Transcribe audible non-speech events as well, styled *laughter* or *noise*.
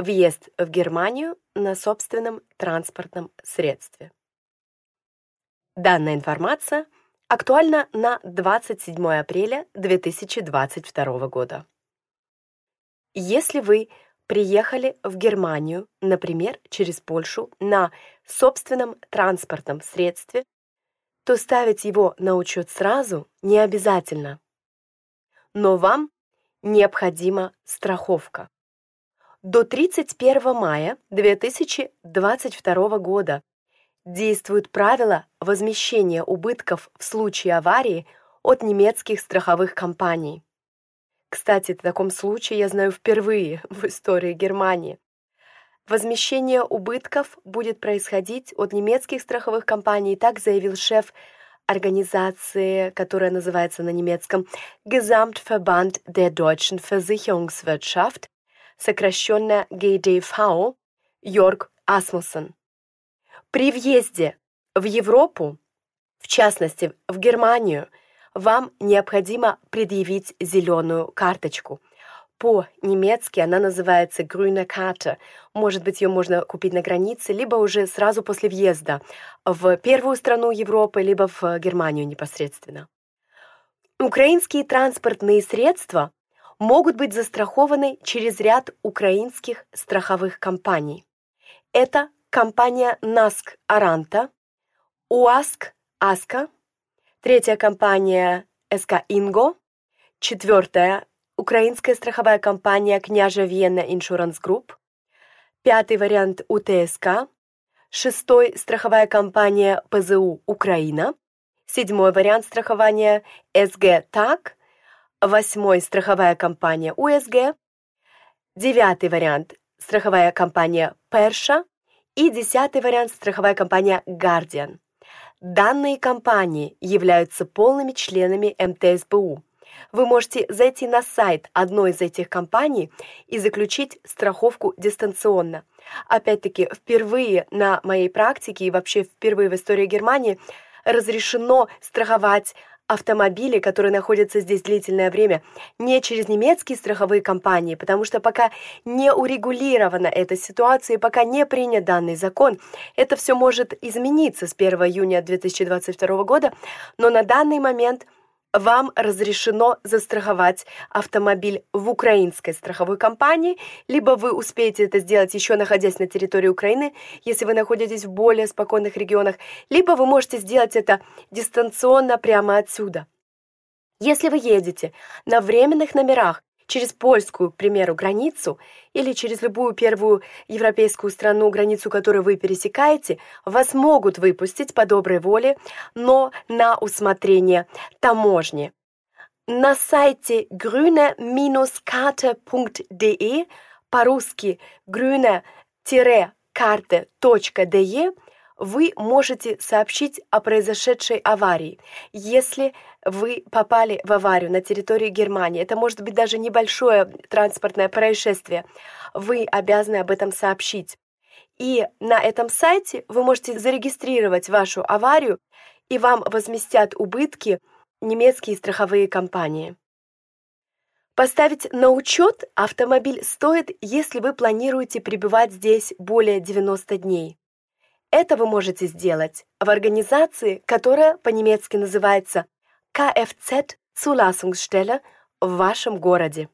въезд в Германию на собственном транспортном средстве. Данная информация актуальна на 27 апреля 2022 года. Если вы приехали в Германию, например, через Польшу, на собственном транспортном средстве, то ставить его на учет сразу не обязательно. Но вам необходима страховка. До 31 мая 2022 года действуют правила возмещения убытков в случае аварии от немецких страховых компаний. Кстати, в таком случае я знаю впервые *laughs* в истории Германии. Возмещение убытков будет происходить от немецких страховых компаний, так заявил шеф организации, которая называется на немецком Gesamtverband der deutschen Versicherungswirtschaft, сокращенно GDV, Йорк Асмуссен. При въезде в Европу, в частности в Германию, вам необходимо предъявить зеленую карточку. По-немецки она называется Grüne Karte. Может быть, ее можно купить на границе, либо уже сразу после въезда в первую страну Европы, либо в Германию непосредственно. Украинские транспортные средства могут быть застрахованы через ряд украинских страховых компаний. Это компания НАСК Оранта, УАСК АСКА, третья компания СК Инго, четвертая украинская страховая компания Княжа Vienna Insurance Group, пятый вариант УТСК, шестой страховая компания ПЗУ Украина, седьмой вариант страхования СГ ТАК, восьмой страховая компания УСГ, девятый вариант страховая компания Перша, и десятый вариант – страховая компания Guardian. Данные компании являются полными членами МТСБУ. Вы можете зайти на сайт одной из этих компаний и заключить страховку дистанционно. Опять-таки, впервые на моей практике и вообще впервые в истории Германии разрешено страховать автомобили, которые находятся здесь длительное время, не через немецкие страховые компании, потому что пока не урегулирована эта ситуация, пока не принят данный закон, это все может измениться с 1 июня 2022 года, но на данный момент – вам разрешено застраховать автомобиль в украинской страховой компании, либо вы успеете это сделать еще находясь на территории Украины, если вы находитесь в более спокойных регионах, либо вы можете сделать это дистанционно прямо отсюда. Если вы едете на временных номерах через польскую, к примеру, границу или через любую первую европейскую страну, границу которой вы пересекаете, вас могут выпустить по доброй воле, но на усмотрение таможни. На сайте grüne-karte.de по-русски grüne-karte.de вы можете сообщить о произошедшей аварии. Если вы попали в аварию на территории Германии, это может быть даже небольшое транспортное происшествие, вы обязаны об этом сообщить. И на этом сайте вы можете зарегистрировать вашу аварию, и вам возместят убытки немецкие страховые компании. Поставить на учет автомобиль стоит, если вы планируете пребывать здесь более 90 дней. Это вы можете сделать в организации, которая по-немецки называется Kfz-Zulassungsstelle в вашем городе.